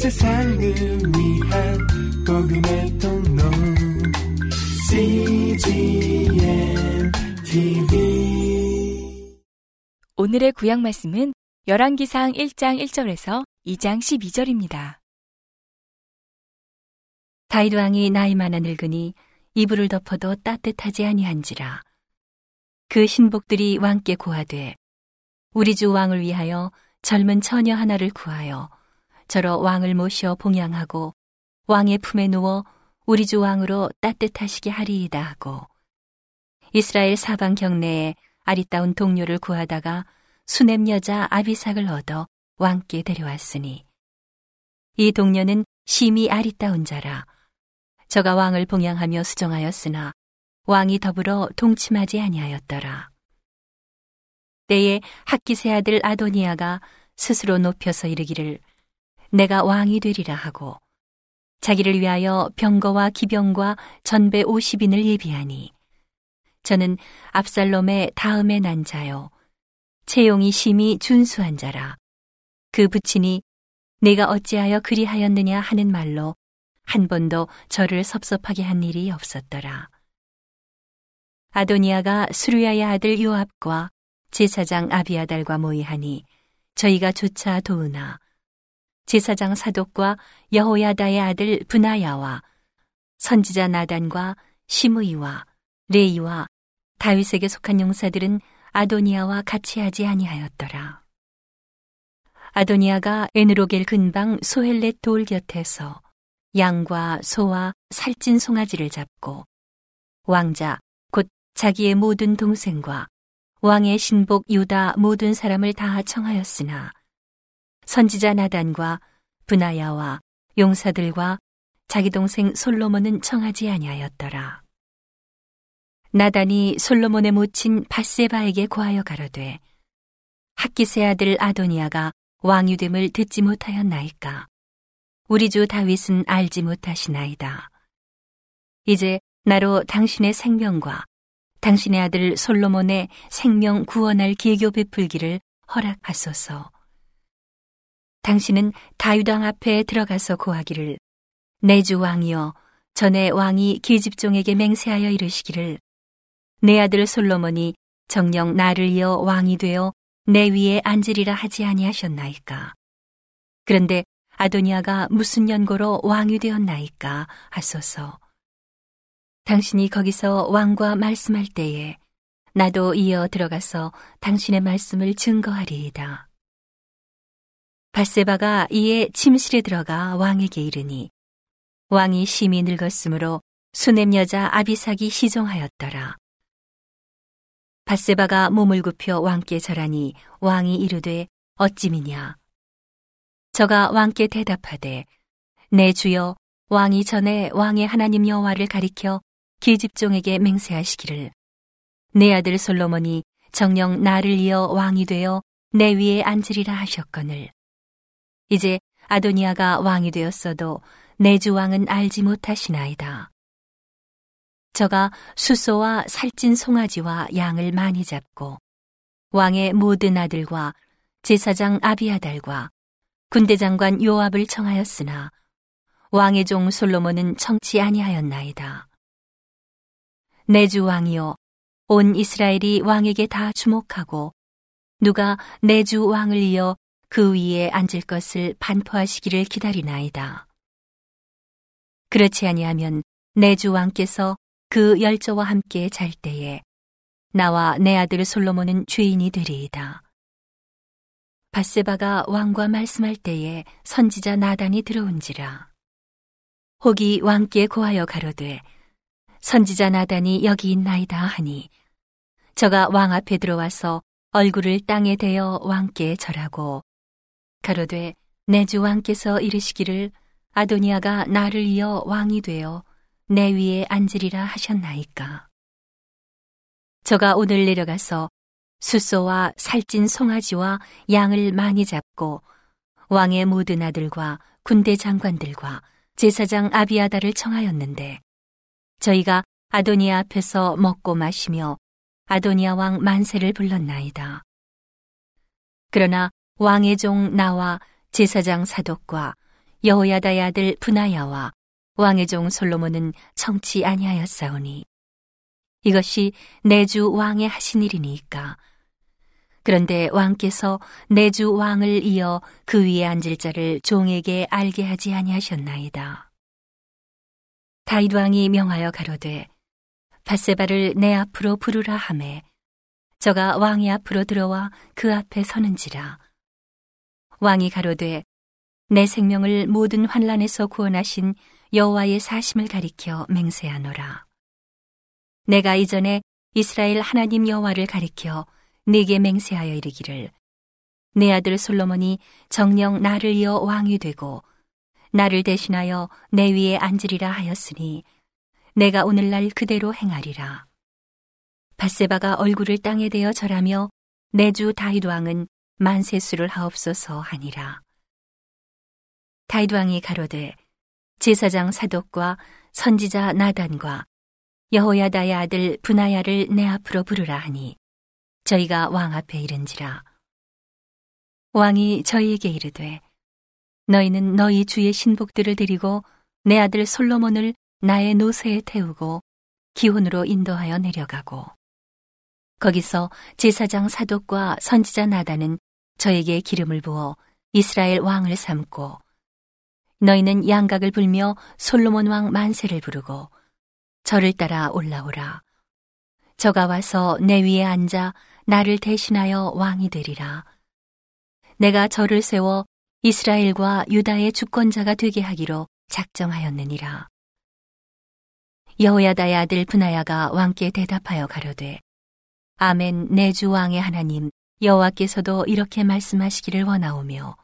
세상을 위한 복음의 통로. CGM TV 오늘의 구약 말씀은 열왕기상 1장 1절에서 2장 12절입니다. 다윗 왕이 나이 많아 늙으니 이불을 덮어도 따뜻하지 아니한지라. 그 신복들이 왕께 고하되 우리 주 왕을 위하여 젊은 처녀 하나를 구하여 저러 왕을 모셔 봉양하고 왕의 품에 누워 우리 주 왕으로 따뜻하시게 하리이다 하고 이스라엘 사방 경내에 아리따운 동료를 구하다가 수냄 여자 아비삭을 얻어 왕께 데려왔으니 이 동료는 심히 아리따운 자라 저가 왕을 봉양하며 수정하였으나 왕이 더불어 동침하지 아니하였더라. 때에 학기세 아들 아도니아가 스스로 높여서 이르기를 내가 왕이 되리라 하고 자기를 위하여 병거와 기병과 전배 50인을 예비하니 저는 압살롬의 다음에 난 자요 채용이 심히 준수한 자라 그 부친이 내가 어찌하여 그리하였느냐 하는 말로 한 번도 저를 섭섭하게 한 일이 없었더라. 아도니아가 수르야의 아들 요압과 제사장 아비아달과 모이하니 저희가 조차 도우나 제사장 사독과 여호야다의 아들 분하야와 선지자 나단과 시므이와 레이와 다윗에게 속한 용사들은 아도니아와 같이 하지 아니하였더라. 아도니아가 에느로겔 근방 소헬렛 돌 곁에서 양과 소와 살찐 송아지를 잡고 왕자 곧 자기의 모든 동생과 왕의 신복 유다 모든 사람을 다 청하였으나 선지자 나단과 분하야와 용사들과 자기 동생 솔로몬은 청하지 아니하였더라. 나단이 솔로몬의 모친 바세바에게 고하여 가로되 학기세 아들 아도니아가 왕유됨을 듣지 못하였나이까 우리 주 다윗은 알지 못하시나이다. 이제 나로 당신의 생명과 당신의 아들 솔로몬의 생명 구원할 계교 베풀기를 허락하소서. 당신은 다윗왕 앞에 들어가서 고하기를 내 주 왕이여 전에 왕이 계집종에게 맹세하여 이르시기를 내 아들 솔로몬이 정령 나를 이어 왕이 되어 내 위에 앉으리라 하지 아니하셨나이까. 그런데 아도니아가 무슨 연고로 왕이 되었나이까 하소서. 당신이 거기서 왕과 말씀할 때에 나도 이어 들어가서 당신의 말씀을 증거하리이다. 바세바가 이에 침실에 들어가 왕에게 이르니 왕이 심히 늙었으므로 수냄 여자 아비삭이 시종하였더라. 바세바가 몸을 굽혀 왕께 절하니 왕이 이르되 어찌미냐? 저가 왕께 대답하되 내 주여 왕이 전에 왕의 하나님 여호와를 가리켜 기집종에게 맹세하시기를. 내 아들 솔로몬이 정령 나를 이어 왕이 되어 내 위에 앉으리라 하셨거늘 이제 아도니아가 왕이 되었어도 내 주 왕은 알지 못하시나이다. 저가 수소와 살찐 송아지와 양을 많이 잡고 왕의 모든 아들과 제사장 아비아달과 군대장관 요압을 청하였으나 왕의 종 솔로몬은 청치 아니하였나이다. 내 주 왕이여 온 이스라엘이 왕에게 다 주목하고 누가 내 주 왕을 이어 그 위에 앉을 것을 반포하시기를 기다리나이다. 그렇지 아니하면 내 주 왕께서 그 열조와 함께 잘 때에 나와 내 아들 솔로몬은 죄인이 되리이다. 바세바가 왕과 말씀할 때에 선지자 나단이 들어온지라. 혹이 왕께 고하여 가로되 선지자 나단이 여기 있나이다 하니 저가 왕 앞에 들어와서 얼굴을 땅에 대어 왕께 절하고 가로되 내 주 왕께서 이르시기를 아도니아가 나를 이어 왕이 되어 내 위에 앉으리라 하셨나이까. 저가 오늘 내려가서 숫소와 살찐 송아지와 양을 많이 잡고 왕의 모든 아들과 군대 장관들과 제사장 아비아다를 청하였는데 저희가 아도니아 앞에서 먹고 마시며 아도니아 왕 만세를 불렀나이다. 그러나 왕의 종 나와 제사장 사독과 여호야다의 아들 분하야와 왕의 종 솔로몬은 청치 아니하였사오니 이것이 내주 왕의 하신 일이니까 그런데 왕께서 내주 왕을 이어 그 위에 앉을 자를 종에게 알게 하지 아니하셨나이다. 다윗 왕이 명하여 가로되 바세바를 내 앞으로 부르라 하매 저가 왕의 앞으로 들어와 그 앞에 서는지라 왕이 가로되 내 생명을 모든 환란에서 구원하신 여호와의 사심을 가리켜 맹세하노라 내가 이전에 이스라엘 하나님 여호와를 가리켜 네게 맹세하여 이르기를 내 아들 솔로몬이 정령 나를 이어 왕이 되고 나를 대신하여 내 위에 앉으리라 하였으니 내가 오늘날 그대로 행하리라. 바세바가 얼굴을 땅에 대어 절하며 내 주 다윗 왕은 만세수를 하옵소서 하니라. 다윗 왕이 가로되 제사장 사독과 선지자 나단과 여호야다의 아들 분하야를 내 앞으로 부르라 하니 저희가 왕 앞에 이른지라. 왕이 저희에게 이르되 너희는 너희 주의 신복들을 데리고 내 아들 솔로몬을 나의 노새에 태우고 기혼으로 인도하여 내려가고 거기서 제사장 사독과 선지자 나다는 저에게 기름을 부어 이스라엘 왕을 삼고 너희는 양각을 불며 솔로몬 왕 만세를 부르고 저를 따라 올라오라. 저가 와서 내 위에 앉아 나를 대신하여 왕이 되리라. 내가 저를 세워 이스라엘과 유다의 주권자가 되게 하기로 작정하였느니라. 여호야다의 아들 분하야가 왕께 대답하여 가로되 아멘 내 주 왕의 하나님 여호와께서도 이렇게 말씀하시기를 원하오며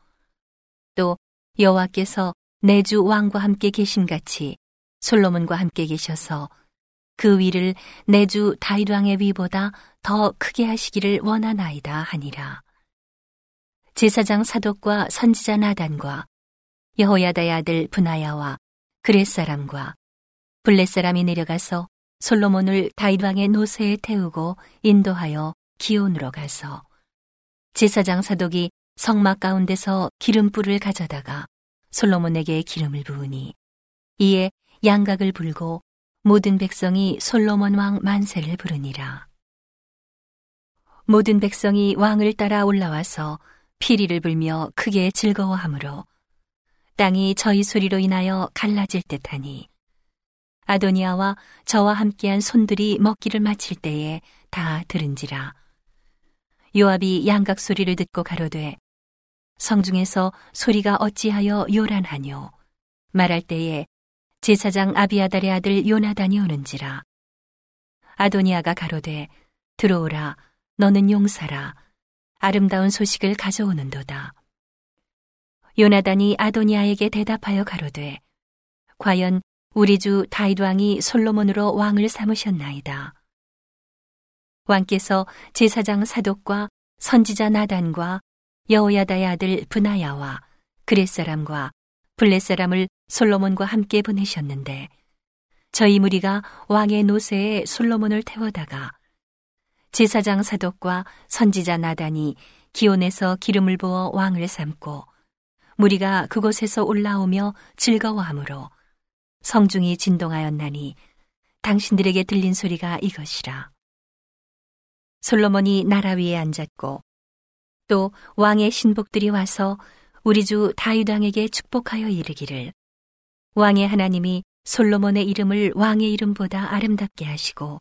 또 여호와께서 내 주 왕과 함께 계신 같이 솔로몬과 함께 계셔서 그 위를 내 주 다윗 왕의 위보다 더 크게 하시기를 원하나이다 하니라. 제사장 사독과 선지자 나단과 여호야다의 아들 분하야와 그렛 사람과 블렛 사람이 내려가서 솔로몬을 다윗 왕의 노새에 태우고 인도하여 기온으로 가서 제사장 사독이 성막 가운데서 기름불을 가져다가 솔로몬에게 기름을 부으니 이에 양각을 불고 모든 백성이 솔로몬 왕 만세를 부르니라. 모든 백성이 왕을 따라 올라와서 피리를 불며 크게 즐거워하므로 땅이 저희 소리로 인하여 갈라질 듯하니 아도니아와 저와 함께한 손들이 먹기를 마칠 때에 다 들은지라. 요압이 양각 소리를 듣고 가로되 성중에서 소리가 어찌하여 요란하뇨. 말할 때에 제사장 아비아달의 아들 요나단이 오는지라. 아도니아가 가로되 들어오라 너는 용사라 아름다운 소식을 가져오는도다. 요나단이 아도니아에게 대답하여 가로되 과연 우리 주 다윗 왕이 솔로몬으로 왕을 삼으셨나이다. 왕께서 제사장 사독과 선지자 나단과 여호야다의 아들 분하야와 그렛 사람과 블렛 사람을 솔로몬과 함께 보내셨는데 저희 무리가 왕의 노새에 솔로몬을 태워다가 제사장 사독과 선지자 나단이 기온에서 기름을 부어 왕을 삼고 무리가 그곳에서 올라오며 즐거워하므로 성중이 진동하였나니 당신들에게 들린 소리가 이것이라. 솔로몬이 나라 위에 앉았고 또 왕의 신복들이 와서 우리 주 다윗 왕에게 축복하여 이르기를 왕의 하나님이 솔로몬의 이름을 왕의 이름보다 아름답게 하시고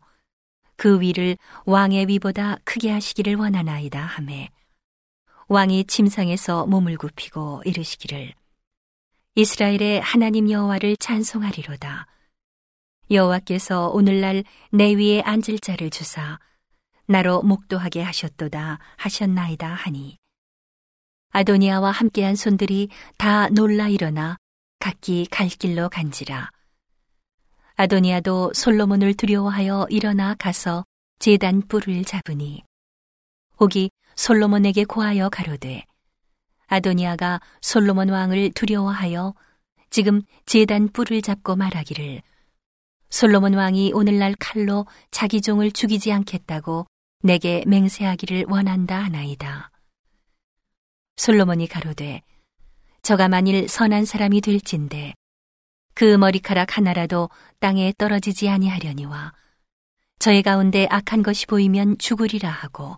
그 위를 왕의 위보다 크게 하시기를 원하나이다 하매 왕이 침상에서 몸을 굽히고 이르시기를 이스라엘의 하나님 여호와를 찬송하리로다. 여호와께서 오늘날 내 위에 앉을 자를 주사 나로 목도하게 하셨도다 하셨나이다 하니. 아도니아와 함께한 손들이 다 놀라 일어나 각기 갈 길로 간지라. 아도니아도 솔로몬을 두려워하여 일어나 가서 제단 뿔을 잡으니 혹이 솔로몬에게 고하여 가로되 아도니아가 솔로몬 왕을 두려워하여 지금 제단 뿔을 잡고 말하기를 솔로몬 왕이 오늘날 칼로 자기 종을 죽이지 않겠다고 내게 맹세하기를 원한다 하나이다. 솔로몬이 가로되 저가 만일 선한 사람이 될진데 그 머리카락 하나라도 땅에 떨어지지 아니하려니와 저의 가운데 악한 것이 보이면 죽으리라 하고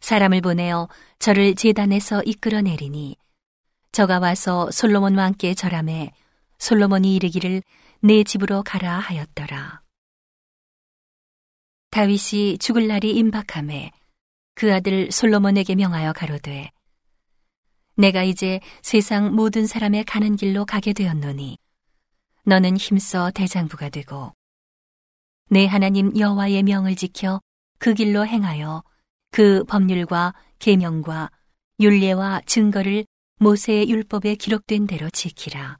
사람을 보내어 저를 제단에서 이끌어내리니 저가 와서 솔로몬 왕께 절함에 솔로몬이 이르기를 내 집으로 가라 하였더라. 다윗이 죽을 날이 임박함에 그 아들 솔로몬에게 명하여 가로되 내가 이제 세상 모든 사람의 가는 길로 가게 되었노니 너는 힘써 대장부가 되고 내 하나님 여호와의 명을 지켜 그 길로 행하여 그 법률과 계명과 율례와 증거를 모세의 율법에 기록된 대로 지키라.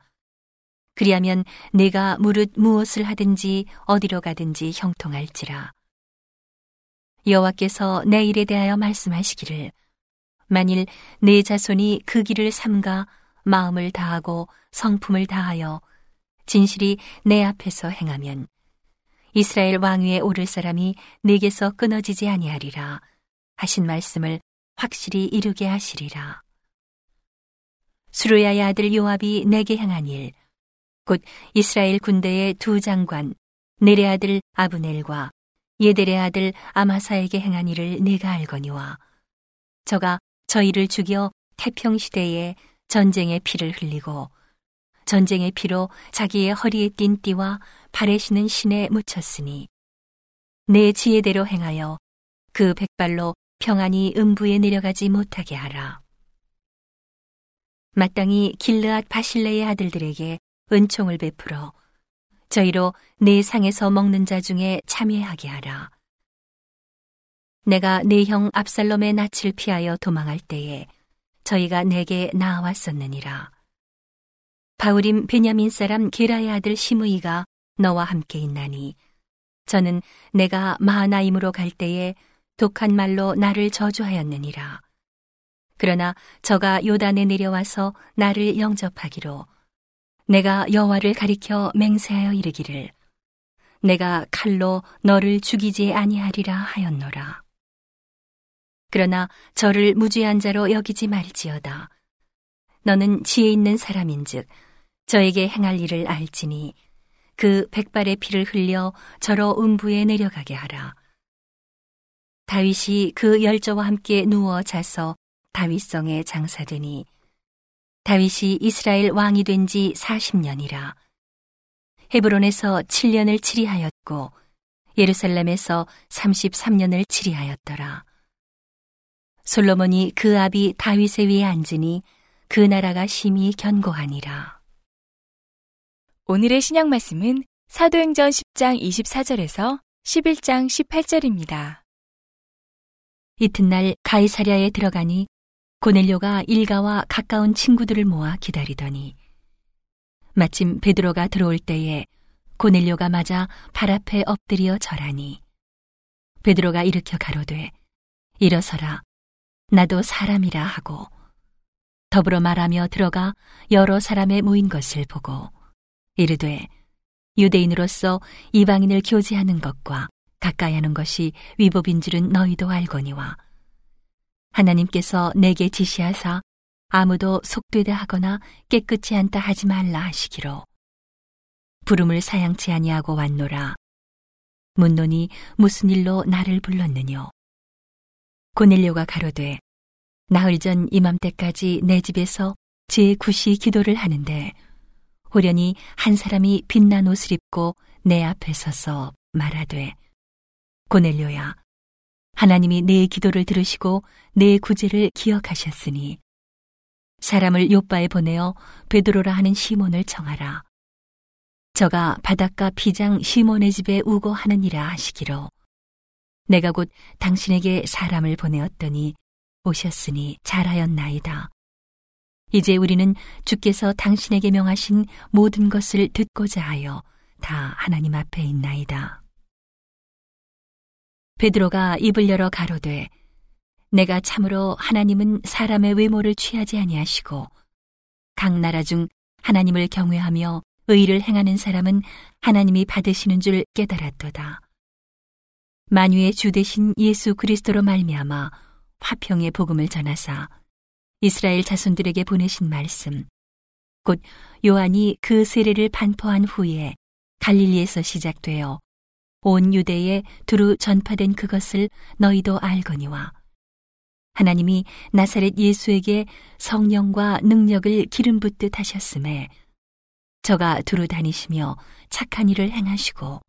그리하면 내가 무릇 무엇을 하든지 어디로 가든지 형통할지라. 여호와께서 내 일에 대하여 말씀하시기를 만일 내 자손이 그 길을 삼가 마음을 다하고 성품을 다하여 진실이 내 앞에서 행하면 이스라엘 왕위에 오를 사람이 내게서 끊어지지 아니하리라 하신 말씀을 확실히 이루게 하시리라. 수루야의 아들 요압이 내게 행한 일, 곧 이스라엘 군대의 두 장관, 네레 아들 아브넬과 예델의 아들 아마사에게 행한 일을 내가 알거니와 저가 저희를 죽여 태평 시대에 전쟁의 피를 흘리고 전쟁의 피로 자기의 허리에 띤 띠와 발에 신은 신에 묻혔으니 내 지혜대로 행하여 그 백발로 평안히 음부에 내려가지 못하게 하라. 마땅히 길르앗 바실레의 아들들에게 은총을 베풀어 저희로 내 상에서 먹는 자 중에 참여하게 하라. 내가 내형 압살롬의 낯을 피하여 도망할 때에 저희가 내게 나아왔었느니라. 바울임 베냐민 사람 게라의 아들 시므이가 너와 함께 있나니 저는 내가 마하나임으로 갈 때에 독한 말로 나를 저주하였느니라. 그러나 저가 요단에 내려와서 나를 영접하기로 내가 여호와를 가리켜 맹세하여 이르기를 내가 칼로 너를 죽이지 아니하리라 하였노라. 그러나 저를 무죄한 자로 여기지 말지어다. 너는 지혜 있는 사람인즉 저에게 행할 일을 알지니 그 백발의 피를 흘려 저로 음부에 내려가게 하라. 다윗이 그 열저와 함께 누워 자서 다윗성에 장사되니 다윗이 이스라엘 왕이 된 지 40년이라. 헤브론에서 7년을 치리하였고 예루살렘에서 33년을 치리하였더라. 솔로몬이 그 아비 다윗의 위에 앉으니 그 나라가 심히 견고하니라. 오늘의 신약 말씀은 사도행전 10장 24절에서 11장 18절입니다. 이튿날 가이사랴에 들어가니 고넬료가 일가와 가까운 친구들을 모아 기다리더니 마침 베드로가 들어올 때에 고넬료가 맞아 발 앞에 엎드려 절하니 베드로가 일으켜 가로되 일어서라 나도 사람이라 하고 더불어 말하며 들어가 여러 사람의 모인 것을 보고 이르되 유대인으로서 이방인을 교제하는 것과 가까이 하는 것이 위법인 줄은 너희도 알거니와 하나님께서 내게 지시하사 아무도 속되다 하거나 깨끗이 않다 하지 말라 하시기로. 부름을 사양치 아니하고 왔노라. 문논이 무슨 일로 나를 불렀느뇨? 고넬료가 가로되 나흘 전 이맘때까지 내 집에서 제 구시 기도를 하는데 호련히 한 사람이 빛난 옷을 입고 내 앞에 서서 말하되 고넬료야 하나님이 내 기도를 들으시고 내 구제를 기억하셨으니 사람을 요바에 보내어 베드로라 하는 시몬을 청하라. 저가 바닷가 비장 시몬의 집에 우고 하느니라 하시기로 내가 곧 당신에게 사람을 보내었더니 오셨으니 잘하였나이다. 이제 우리는 주께서 당신에게 명하신 모든 것을 듣고자 하여 다 하나님 앞에 있나이다. 베드로가 입을 열어 가로되 내가 참으로 하나님은 사람의 외모를 취하지 아니하시고 각 나라 중 하나님을 경외하며 의를 행하는 사람은 하나님이 받으시는 줄 깨달았도다. 만유의 주 대신 예수 그리스도로 말미암아 화평의 복음을 전하사 이스라엘 자손들에게 보내신 말씀, 곧 요한이 그 세례를 반포한 후에 갈릴리에서 시작되어 온 유대에 두루 전파된 그것을 너희도 알거니와 하나님이 나사렛 예수에게 성령과 능력을 기름 붓듯 하셨음에 저가 두루 다니시며 착한 일을 행하시고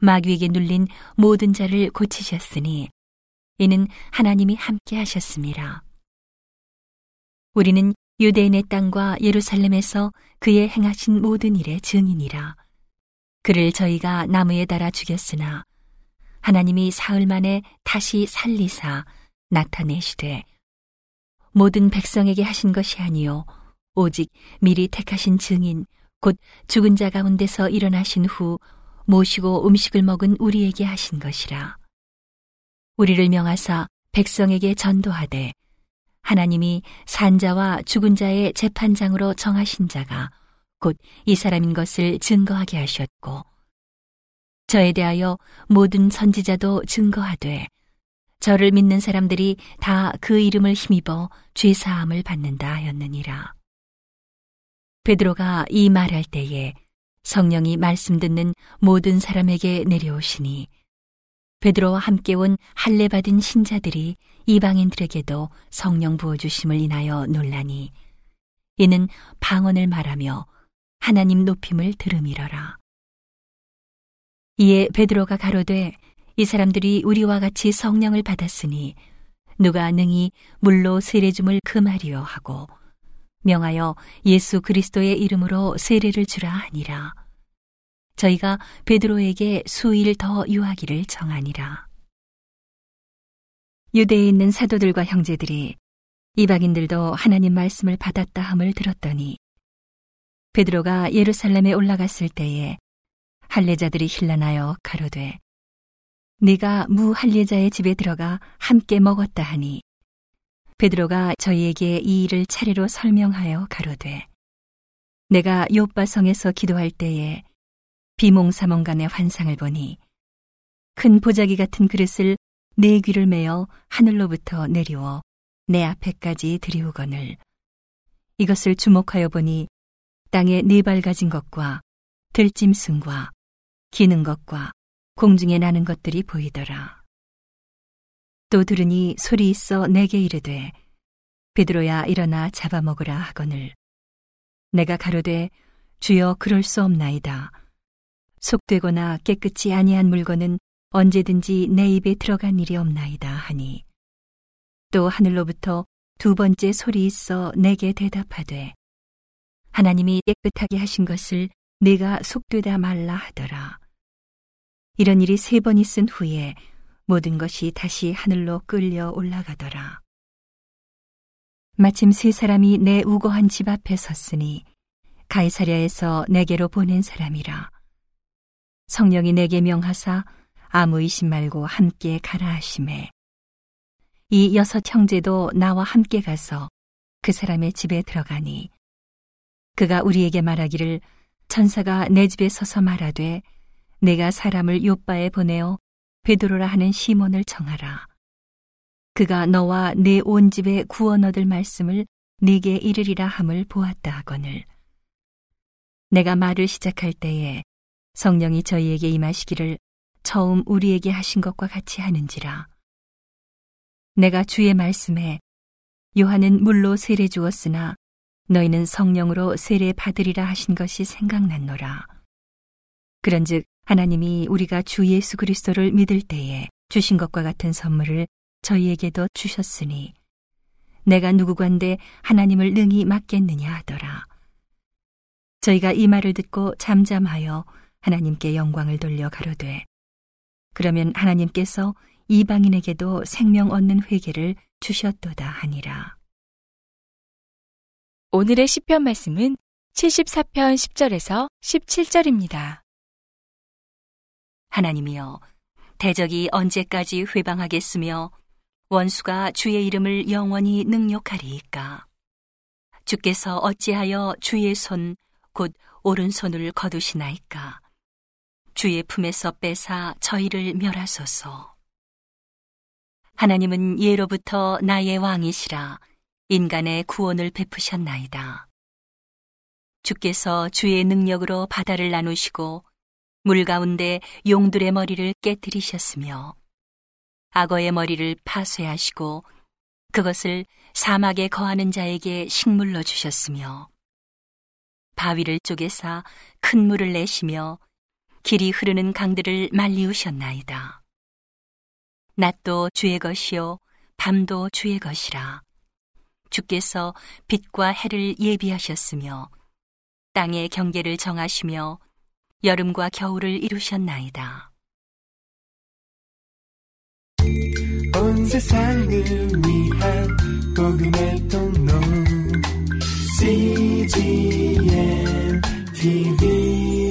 마귀에게 눌린 모든 자를 고치셨으니 이는 하나님이 함께 하셨습니다. 우리는 유대인의 땅과 예루살렘에서 그의 행하신 모든 일의 증인이라. 그를 저희가 나무에 달아 죽였으나 하나님이 사흘 만에 다시 살리사 나타내시되 모든 백성에게 하신 것이 아니요 오직 미리 택하신 증인 곧 죽은 자 가운데서 일어나신 후 모시고 음식을 먹은 우리에게 하신 것이라. 우리를 명하사 백성에게 전도하되 하나님이 산자와 죽은 자의 재판장으로 정하신 자가 곧 이 사람인 것을 증거하게 하셨고 저에 대하여 모든 선지자도 증거하되 저를 믿는 사람들이 다 그 이름을 힘입어 죄 사함을 받는다 하였느니라. 베드로가 이 말할 때에 성령이 말씀 듣는 모든 사람에게 내려오시니 베드로와 함께 온 할례 받은 신자들이 이방인들에게도 성령 부어 주심을 인하여 논라니 이는 방언을 말하며 하나님 높임을 들음이러라. 이에 베드로가 가로되 이 사람들이 우리와 같이 성령을 받았으니 누가 능히 물로 세례줌을 금하리요 하고 명하여 예수 그리스도의 이름으로 세례를 주라 하니라. 저희가 베드로에게 수일 더 유하기를 정하니라. 유대에 있는 사도들과 형제들이 이방인들도 하나님 말씀을 받았다 함을 들었더니 베드로가 예루살렘에 올라갔을 때에 할례자들이 힐난하여 가로되 네가 무 할례자의 집에 들어가 함께 먹었다 하니. 베드로가 저희에게 이 일을 차례로 설명하여 가로되 내가 요바성에서 기도할 때에 비몽사몽간의 환상을 보니 큰 보자기 같은 그릇을 네 귀를 메어 하늘로부터 내리워 내 앞에까지 들이우거늘 이것을 주목하여 보니 땅에 네 발 가진 것과 들짐승과 기는 것과 공중에 나는 것들이 보이더라. 또 들으니 소리 있어 내게 이르되 베드로야 일어나 잡아먹으라 하거늘 내가 가로되 주여 그럴 수 없나이다. 속되거나 깨끗이 아니한 물건은 언제든지 내 입에 들어간 일이 없나이다 하니 또 하늘로부터 두 번째 소리 있어 내게 대답하되 하나님이 깨끗하게 하신 것을 내가 속되다 말라 하더라. 이런 일이 세 번 있은 후에 모든 것이 다시 하늘로 끌려 올라가더라. 마침 세 사람이 내 우거한 집 앞에 섰으니 가이사랴에서 내게로 보낸 사람이라. 성령이 내게 명하사 아무 의심 말고 함께 가라 하심에 이 여섯 형제도 나와 함께 가서 그 사람의 집에 들어가니 그가 우리에게 말하기를 천사가 내 집에 서서 말하되 내가 사람을 요바에 보내어 베드로라 하는 시몬을 청하라. 그가 너와 내 온 집에 구원 얻을 말씀을 네게 이르리라 함을 보았다 하거늘. 내가 말을 시작할 때에 성령이 저희에게 임하시기를 처음 우리에게 하신 것과 같이 하는지라. 내가 주의 말씀에 요한은 물로 세례 주었으나 너희는 성령으로 세례 받으리라 하신 것이 생각났노라. 그런즉 하나님이 우리가 주 예수 그리스도를 믿을 때에 주신 것과 같은 선물을 저희에게도 주셨으니 내가 누구관데 하나님을 능히 맡겠느냐 하더라. 저희가 이 말을 듣고 잠잠하여 하나님께 영광을 돌려 가로되 그러면 하나님께서 이방인에게도 생명 얻는 회개를 주셨도다 하니라. 오늘의 시편 말씀은 74편 10절에서 17절입니다. 하나님이여 대적이 언제까지 회방하겠으며 원수가 주의 이름을 영원히 능욕하리이까? 주께서 어찌하여 주의 손 곧 오른손을 거두시나이까? 주의 품에서 빼사 저희를 멸하소서. 하나님은 예로부터 나의 왕이시라 인간의 구원을 베푸셨나이다. 주께서 주의 능력으로 바다를 나누시고 물 가운데 용들의 머리를 깨뜨리셨으며 악어의 머리를 파쇄하시고 그것을 사막에 거하는 자에게 식물로 주셨으며 바위를 쪼개사 큰 물을 내시며 길이 흐르는 강들을 말리우셨나이다. 낮도 주의 것이요 밤도 주의 것이라. 주께서 빛과 해를 예비하셨으며 땅의 경계를 정하시며 여름과 겨울을 이루셨나이다. 온 세상을 위한 복음의 통로 CGM TV